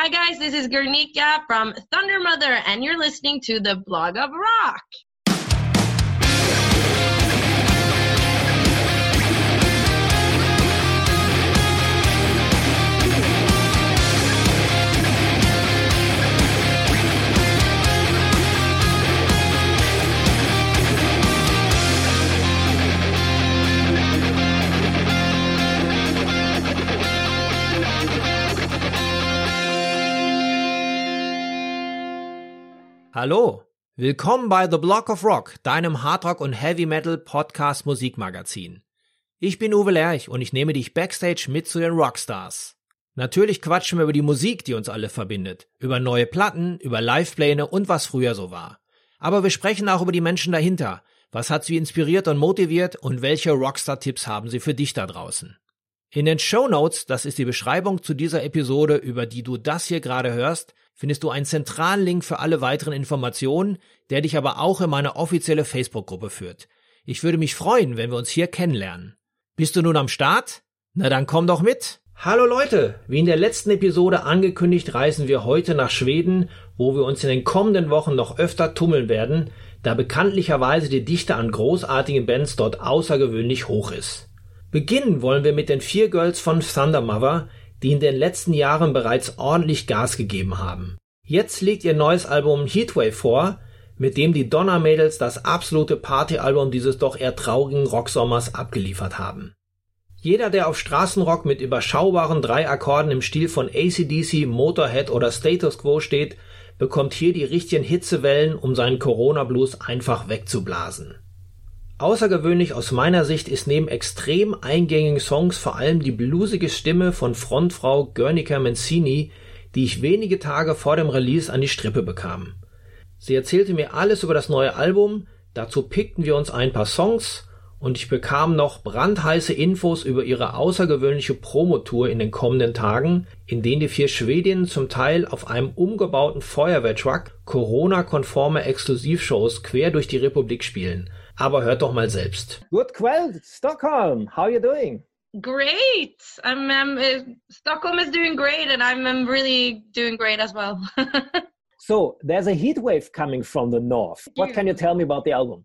Hi, guys, this is Guernica from Thundermother, and you're listening to the Blog of Rock. Hallo, willkommen bei The Block of Rock, deinem Hardrock und Heavy Metal Podcast Musikmagazin. Ich bin Uwe Lerch und ich nehme dich backstage mit zu den Rockstars. Natürlich quatschen wir über die Musik, die uns alle verbindet, über neue Platten, über Livepläne und was früher so war. Aber wir sprechen auch über die Menschen dahinter. Was hat sie inspiriert und motiviert und welche Rockstar-Tipps haben sie für dich da draußen? In den Show Notes, das ist die Beschreibung zu dieser Episode, über die du das hier gerade hörst, findest du einen zentralen Link für alle weiteren Informationen, der dich aber auch in meine offizielle Facebook-Gruppe führt. Ich würde mich freuen, wenn wir uns hier kennenlernen. Bist du nun am Start? Na dann komm doch mit! Hallo Leute! Wie in der letzten Episode angekündigt, reisen wir heute nach Schweden, wo wir uns in den kommenden Wochen noch öfter tummeln werden, da bekanntlicherweise die Dichte an großartigen Bands dort außergewöhnlich hoch ist. Beginnen wollen wir mit den vier Girls von Thunder Mother, die in den letzten Jahren bereits ordentlich Gas gegeben haben. Jetzt liegt ihr neues Album Heatwave vor, mit dem die Donner Mädels das absolute Partyalbum dieses doch eher traurigen Rocksommers abgeliefert haben. Jeder, der auf Straßenrock mit überschaubaren drei Akkorden im Stil von ACDC, Motorhead oder Status Quo steht, bekommt hier die richtigen Hitzewellen, um seinen Corona-Blues einfach wegzublasen. Außergewöhnlich aus meiner Sicht ist neben extrem eingängigen Songs vor allem die bluesige Stimme von Frontfrau Guernica Mancini, die ich wenige Tage vor dem Release an die Strippe bekam. Sie erzählte mir alles über das neue Album, dazu pickten wir uns ein paar Songs und ich bekam noch brandheiße Infos über ihre außergewöhnliche Promotour in den kommenden Tagen, in denen die vier Schwedinnen zum Teil auf einem umgebauten Feuerwehrtruck Corona-konforme Exklusivshows quer durch die Republik spielen – aber hört doch mal selbst. Good quell, Stockholm. How are you doing? Great. I'm um, uh, Stockholm is doing great, and I'm um, really doing great as well. so there's a heat wave coming from the north. What can you tell me about the album?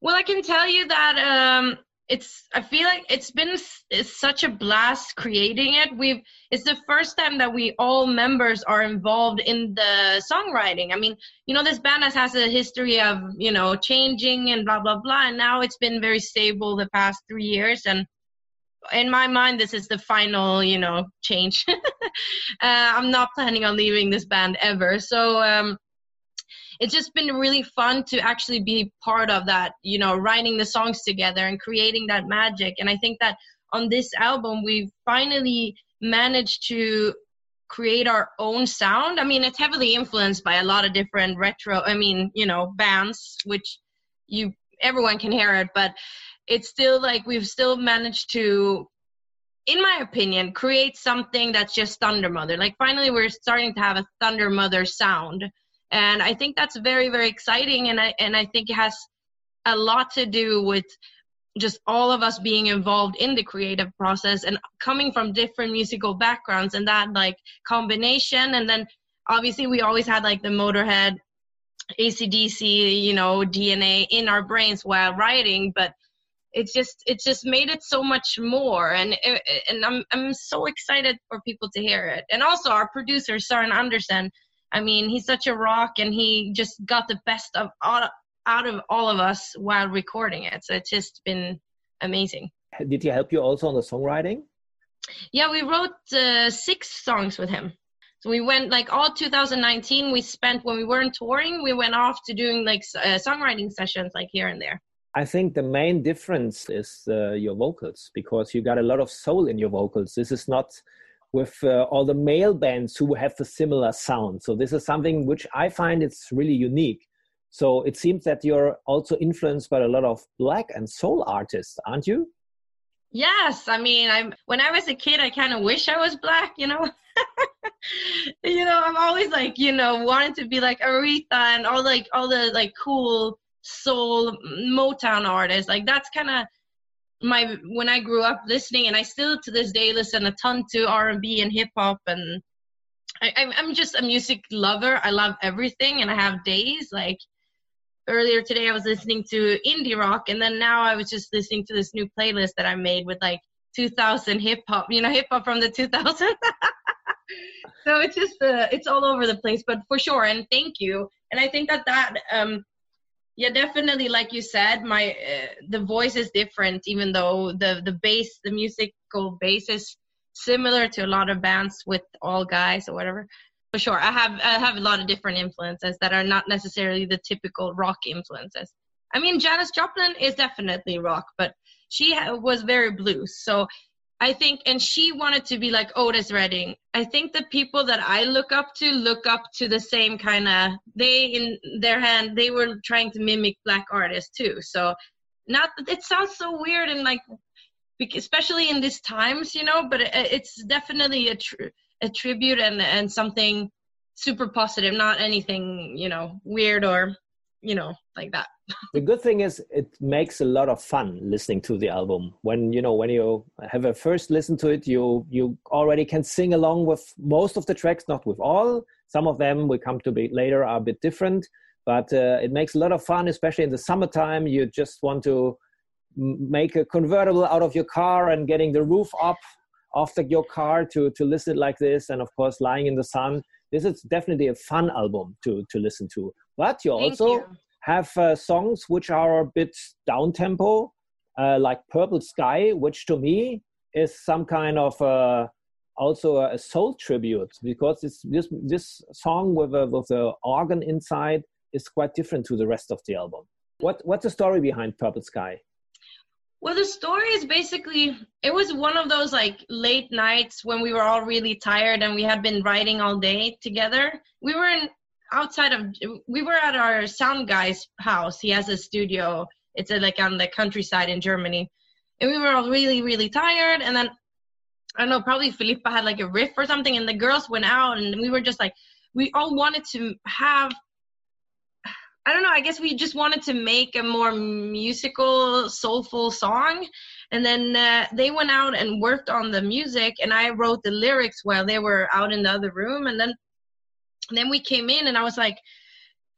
Well, I can tell you that um, it's i feel like it's been it's such a blast creating it. We've it's the first time that we all members are involved in the songwriting. I mean you know this band has, has a history of you know changing and blah blah blah and now it's been very stable the past three years and in my mind this is the final you know change. Uh, i'm not planning on leaving this band ever. So um it's just been really fun to actually be part of that you know writing the songs together and creating that magic. And i think that on this album we've finally managed to create our own sound. I mean it's heavily influenced by a lot of different retro i mean you know bands which you everyone can hear it but it's still like we've still managed to in my opinion create something that's just thunder mother. Like finally we're starting to have a thunder mother sound and I think that's very very exciting. And I and I think it has a lot to do with just all of us being involved in the creative process and coming from different musical backgrounds and that like combination. And then obviously we always had like the motorhead acdc you know dna in our brains while writing but it's just it's just made it so much more. And and i'm i'm so excited for people to hear it. And also our producer Søren Andersen I mean, he's such a rock, and he just got the best of all, out of all of us while recording it. So it's just been amazing. Did he help you also on the songwriting? Yeah, we wrote uh, six songs with him. So we went like all 2019. We spent when we weren't touring, we went off to doing like uh, songwriting sessions like here and there. I think the main difference is uh, your vocals because you got a lot of soul in your vocals. This is not with uh, all the male bands who have a similar sound. So this is something which I find it's really unique. So it seems that you're also influenced by a lot of black and soul artists, aren't you? Yes, I mean, I'm when I was a kid, I kind of wish I was black, you know. you know, I'm always like, you know, wanting to be like Aretha and all like all the like cool soul Motown artists. Like that's kind of my when I grew up listening, and I still to this day listen a ton to R and B and hip hop and I, I'm just a music lover. I love everything, and I have days like earlier today. I was listening to indie rock, and then now I was just listening to this new playlist that I made with like 2000 hip hop. You know, hip hop from the 2000s. so it's just uh, it's all over the place, but for sure. And thank you. And I think that that um yeah definitely like you said my uh, the voice is different even though the the bass the musical bass is similar to a lot of bands with all guys or whatever. For sure, I have I have a lot of different influences that are not necessarily the typical rock influences. I mean, Janis Joplin is definitely rock, but she was very blues. So I think, and she wanted to be like Otis Redding. I think the people that I look up to look up to the same kind of. They in their hand, they were trying to mimic black artists too. So, not it sounds so weird and like especially in these times, you know. But it's definitely a, tr- a tribute and and something super positive, not anything you know weird or you know like that. the good thing is it makes a lot of fun listening to the album. When you know when you have a first listen to it, you you already can sing along with most of the tracks, not with all. Some of them we come to be later are a bit different, but uh, it makes a lot of fun, especially in the summertime. You just want to make a convertible out of your car and getting the roof up off the, your car to to listen like this and of course lying in the sun this is definitely a fun album to to listen to but you Thank also you. have uh, songs which are a bit down tempo uh, like purple sky which to me is some kind of uh, also a soul tribute because this this this song with a, with the organ inside is quite different to the rest of the album what what's the story behind purple sky well, the story is basically it was one of those like late nights when we were all really tired and we had been writing all day together. We were in outside of we were at our sound guy's house. He has a studio. It's a, like on the countryside in Germany. And we were all really really tired and then I don't know, probably Filippa had like a riff or something and the girls went out and we were just like we all wanted to have I don't know. I guess we just wanted to make a more musical, soulful song. And then uh, they went out and worked on the music, and I wrote the lyrics while they were out in the other room. And then, and then we came in, and I was like,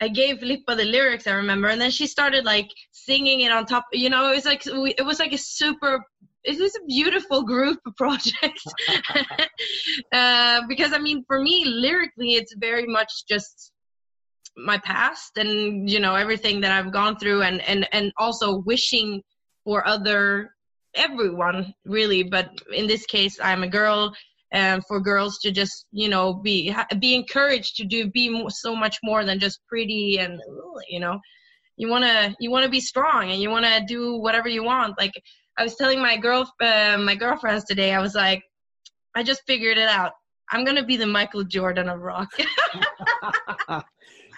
I gave Lippa the lyrics, I remember, and then she started like singing it on top. You know, it was like it was like a super. It was a beautiful group project uh, because I mean, for me, lyrically, it's very much just my past and you know everything that I've gone through and and and also wishing for other everyone really but in this case I'm a girl and for girls to just you know be be encouraged to do be so much more than just pretty and you know you want to you want to be strong and you want to do whatever you want like I was telling my girl uh, my girlfriends today I was like I just figured it out I'm gonna be the Michael Jordan of rock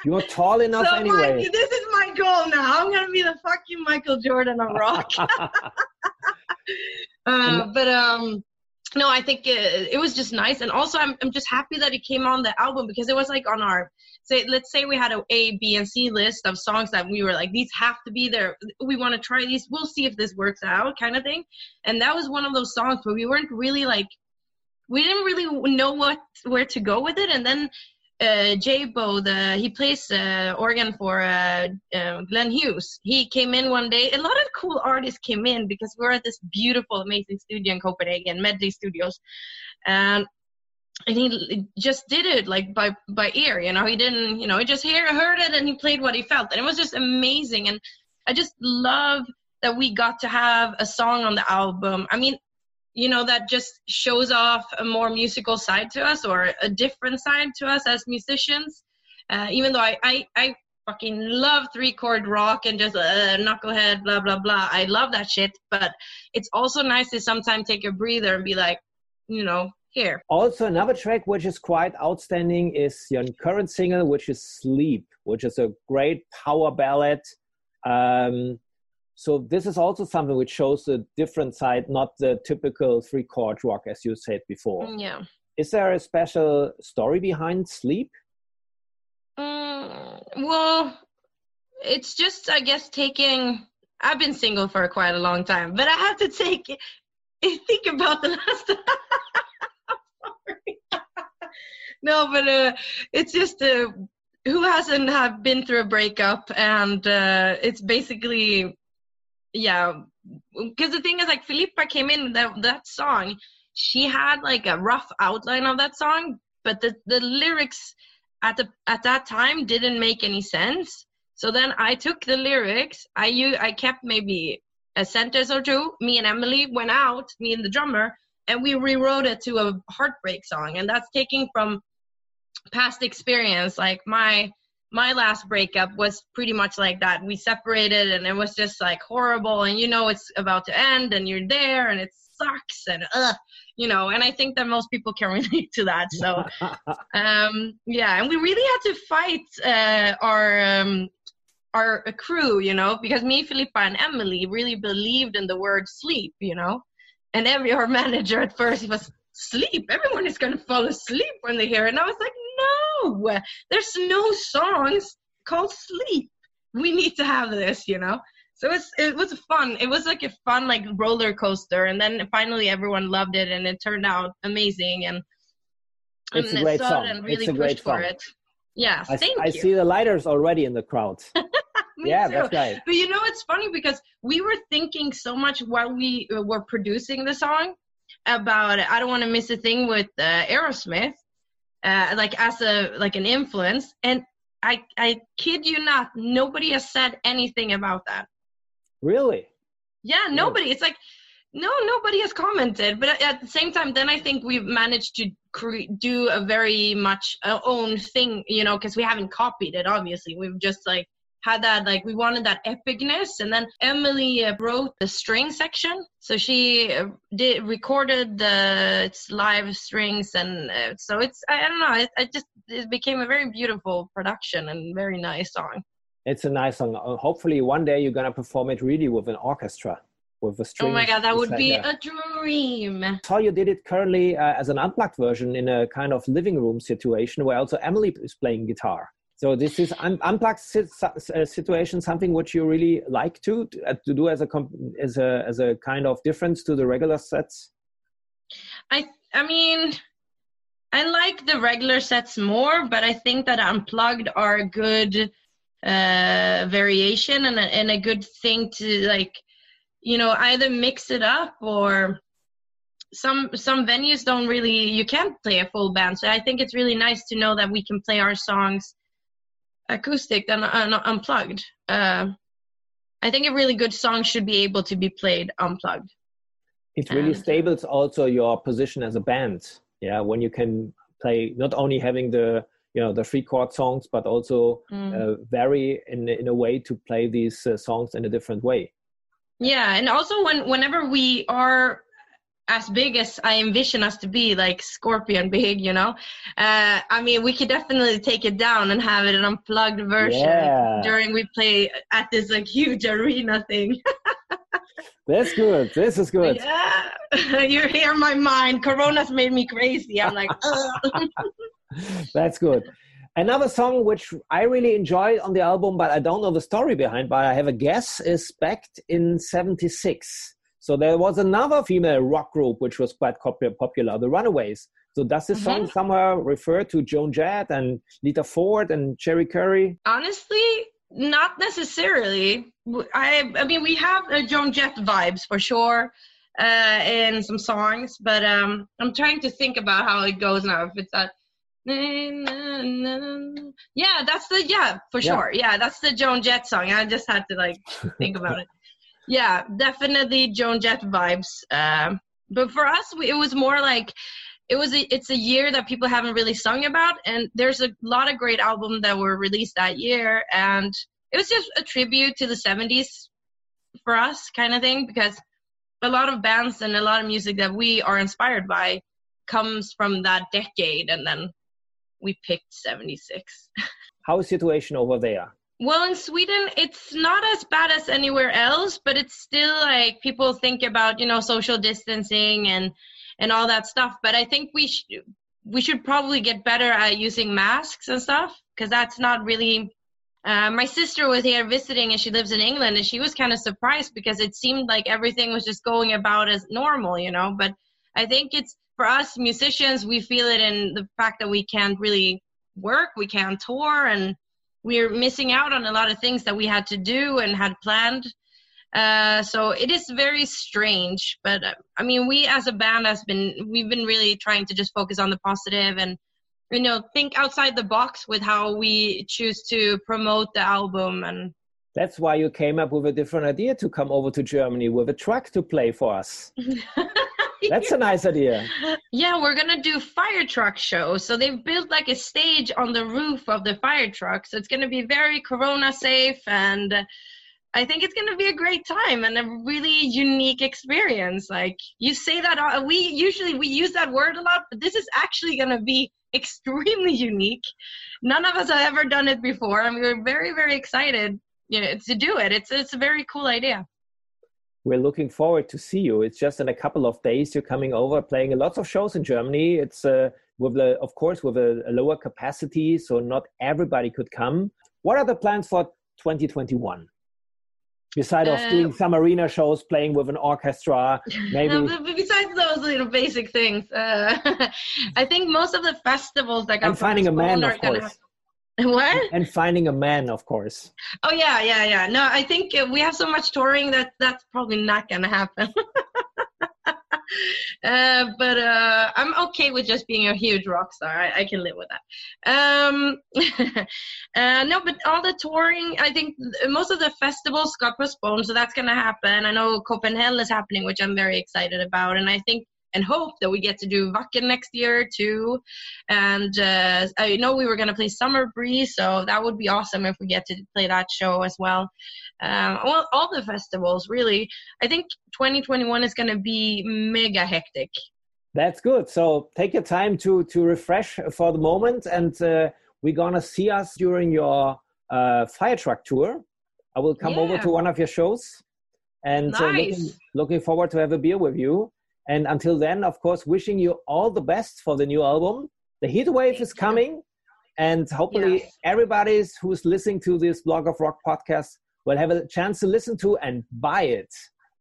You're tall enough so anyway. My, this is my goal now. I'm gonna be the fucking Michael Jordan of rock. uh, but um, no, I think it, it, was just nice, and also I'm I'm just happy that it came on the album because it was like on our say let's say we had a A, B, and C list of songs that we were like these have to be there. We want to try these. We'll see if this works out, kind of thing. And that was one of those songs where we weren't really like we didn't really know what where to go with it, and then uh, Jay Boe, the he plays uh, organ for uh, uh, Glenn Hughes. He came in one day. A lot of cool artists came in because we're at this beautiful, amazing studio in Copenhagen, Medley Studios, and and he just did it like by by ear. You know, he didn't. You know, he just hear, heard it and he played what he felt, and it was just amazing. And I just love that we got to have a song on the album. I mean, you know that just shows off a more musical side to us or a different side to us as musicians. Uh, even though I, I i fucking love three chord rock and just uh, knucklehead blah blah blah i love that shit but it's also nice to sometimes take a breather and be like you know here. Also another track which is quite outstanding is your current single which is sleep which is a great power ballad. Um, so this is also something which shows a different side, not the typical three chord rock as you said before. Mm, yeah. Is there a special story behind sleep? Mm, well, it's just I guess taking. I've been single for quite a long time, but I have to take think about the last. no, but uh, it's just uh, who hasn't have been through a breakup, and uh, it's basically, yeah. Because the thing is, like Filippa came in that that song, she had like a rough outline of that song, but the the lyrics at the at that time didn't make any sense. So then I took the lyrics. i you i kept maybe a sentence or two. Me and Emily went out, me and the drummer, and we rewrote it to a heartbreak song. And that's taking from past experience. Like my my last breakup was pretty much like that. We separated, and it was just like horrible. And you know it's about to end, and you're there, and it sucks, and ugh you know and i think that most people can relate to that so um yeah and we really had to fight uh, our um our crew you know because me filippa and emily really believed in the word sleep you know and every our manager at first was sleep everyone is going to fall asleep when they hear it and i was like no there's no songs called sleep. We need to have this you know? So it's it was fun. It was like a fun like roller coaster and then finally everyone loved it and it turned out amazing and it's and a great song. really it's a great song. It. yeah I, I see the lighters already in the crowd. Yeah too. that's right. but you know it's funny because we were thinking so much while we uh, were producing the song about i don't want to miss a thing with uh, aerosmith uh, like as a like an influence and I, I kid you not, nobody has said anything about that. Really? Yeah, nobody. It's like no, nobody has commented. But at the same time, then I think we've managed to cre- do a very much uh, own thing, you know, because we haven't copied it. Obviously, we've just like had that like we wanted that epicness and then emily uh, wrote the string section so she uh, did recorded the live strings and uh, so it's i, I don't know it, it, just it became a very beautiful production and very nice song it's a nice song. Uh, hopefully, one day you're gonna perform it really with an orchestra, with a string. Oh my god, that would be a dream! How you did it currently uh, as an unplugged version in a kind of living room situation where also Emily is playing guitar. So this is un- unplugged uh, situation, something which you really like to uh, to do as a as a as a kind of difference to the regular sets. I I mean. I like the regular sets more, but I think that unplugged are a good uh, variation and a, and a good thing to like you know either mix it up or some some venues don't really you can't play a full band so i think it's really nice to know that we can play our songs acoustic and, and unplugged. Uh, i think a really good song should be able to be played unplugged. It really and, stables also your position as a band. Yeah when you can play not only having the you know the free chord songs but also mm. uh, vary in in a way to play these uh, songs in a different way. Yeah and also when whenever we are as big as I envision us to be, like Scorpion big, you know. Uh, I mean, we could definitely take it down and have it an unplugged version yeah. during we play at this like huge arena thing. That's good. This is good. Yeah, you hear my mind. Corona's made me crazy. I'm like, That's good. Another song which I really enjoyed on the album, but I don't know the story behind, but I have a guess, is Back in 76. So there was another female rock group which was quite popular, the Runaways. So does this mm-hmm. song somewhere refer to Joan Jett and Lita Ford and Cherie Currie? Honestly, not necessarily. I I mean, we have uh, Joan Jett vibes for sure uh, in some songs, but um, I'm trying to think about how it goes now. If it's that yeah, that's the yeah for yeah. sure. Yeah, that's the Joan Jett song. I just had to like think about it. Yeah, definitely Joan Jett vibes. Um, but for us, we, it was more like it was. A, it's a year that people haven't really sung about, and there's a lot of great albums that were released that year, and it was just a tribute to the '70s for us, kind of thing, because a lot of bands and a lot of music that we are inspired by comes from that decade, and then we picked 76. How is the situation over there? Well, in Sweden, it's not as bad as anywhere else, but it's still like people think about, you know, social distancing and and all that stuff. But I think we we should probably get better at using masks and stuff because that's not really. Uh, my sister was here visiting, and she lives in England, and she was kind of surprised because it seemed like everything was just going about as normal, you know. But I think it's for us musicians, we feel it in the fact that we can't really work, we can't tour, and we're missing out on a lot of things that we had to do and had planned. Uh, so it is very strange, but uh, I mean, we as a band has been we've been really trying to just focus on the positive and you know think outside the box with how we choose to promote the album and. That's why you came up with a different idea to come over to Germany with a truck to play for us. That's a nice idea. Yeah, we're gonna do fire truck shows. So they've built like a stage on the roof of the fire truck. So it's gonna be very corona safe and I think it's gonna be a great time and a really unique experience. Like you say that uh, we usually we use that word a lot, but this is actually gonna be extremely unique. None of us have ever done it before, and we we're very very excited you know, to do it. It's it's a very cool idea we're looking forward to see you. It's just in a couple of days you're coming over, playing lots of shows in Germany. It's uh, with a, of course with a, a, lower capacity, so not everybody could come. What are the plans for 2021? Besides uh, of doing some arena shows, playing with an orchestra, maybe. besides those little basic things, uh, I think most of the festivals that I'm finding a man, of course. What? And finding a man, of course. Oh yeah, yeah, yeah. No, I think we have so much touring that that's probably not gonna happen. uh, but uh, I'm okay with just being a huge rock star. I, I can live with that. Um, uh, no, but all the touring, I think most of the festivals got postponed, so that's gonna happen. I know Copenhell is happening, which I'm very excited about, and I think and hope that we get to do Wacken next year too. And uh, I know we were going to play Summer Breeze, so that would be awesome if we get to play that show as well. Um, well, all the festivals, really. I think 2021 is going to be mega hectic. That's good. So take your time to to refresh for the moment, and uh, we're gonna see us during your uh, fire truck tour. I will come yeah. over to one of your shows, and nice. uh, looking, looking forward to have a beer with you. And until then, of course, wishing you all the best for the new album. The heat wave is coming, and hopefully, yes. everybody who's listening to this Blog of Rock podcast will have a chance to listen to and buy it.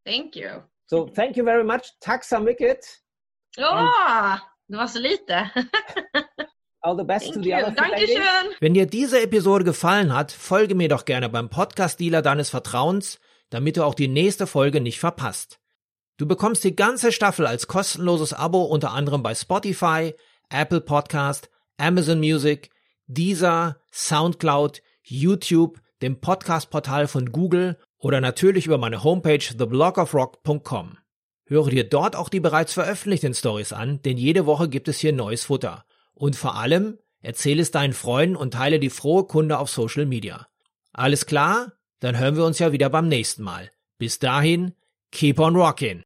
Thank you. So, thank you very much. Tack så mycket. Ja, det var så lite. All the best Thank to the you. other Dankeschön. Wenn dir diese Episode gefallen hat, folge mir doch gerne beim Podcast-Dealer deines Vertrauens, damit du auch die nächste Folge nicht verpasst. Du bekommst die ganze Staffel als kostenloses Abo unter anderem bei Spotify, Apple Podcast, Amazon Music, Deezer, Soundcloud, YouTube, dem Podcast-Portal von Google oder natürlich über meine Homepage theblogofrock.com. Höre dir dort auch die bereits veröffentlichten Stories an, denn jede Woche gibt es hier neues Futter. Und vor allem, erzähle es deinen Freunden und teile die frohe Kunde auf Social Media. Alles klar? Dann hören wir uns ja wieder beim nächsten Mal. Bis dahin, keep on rocking.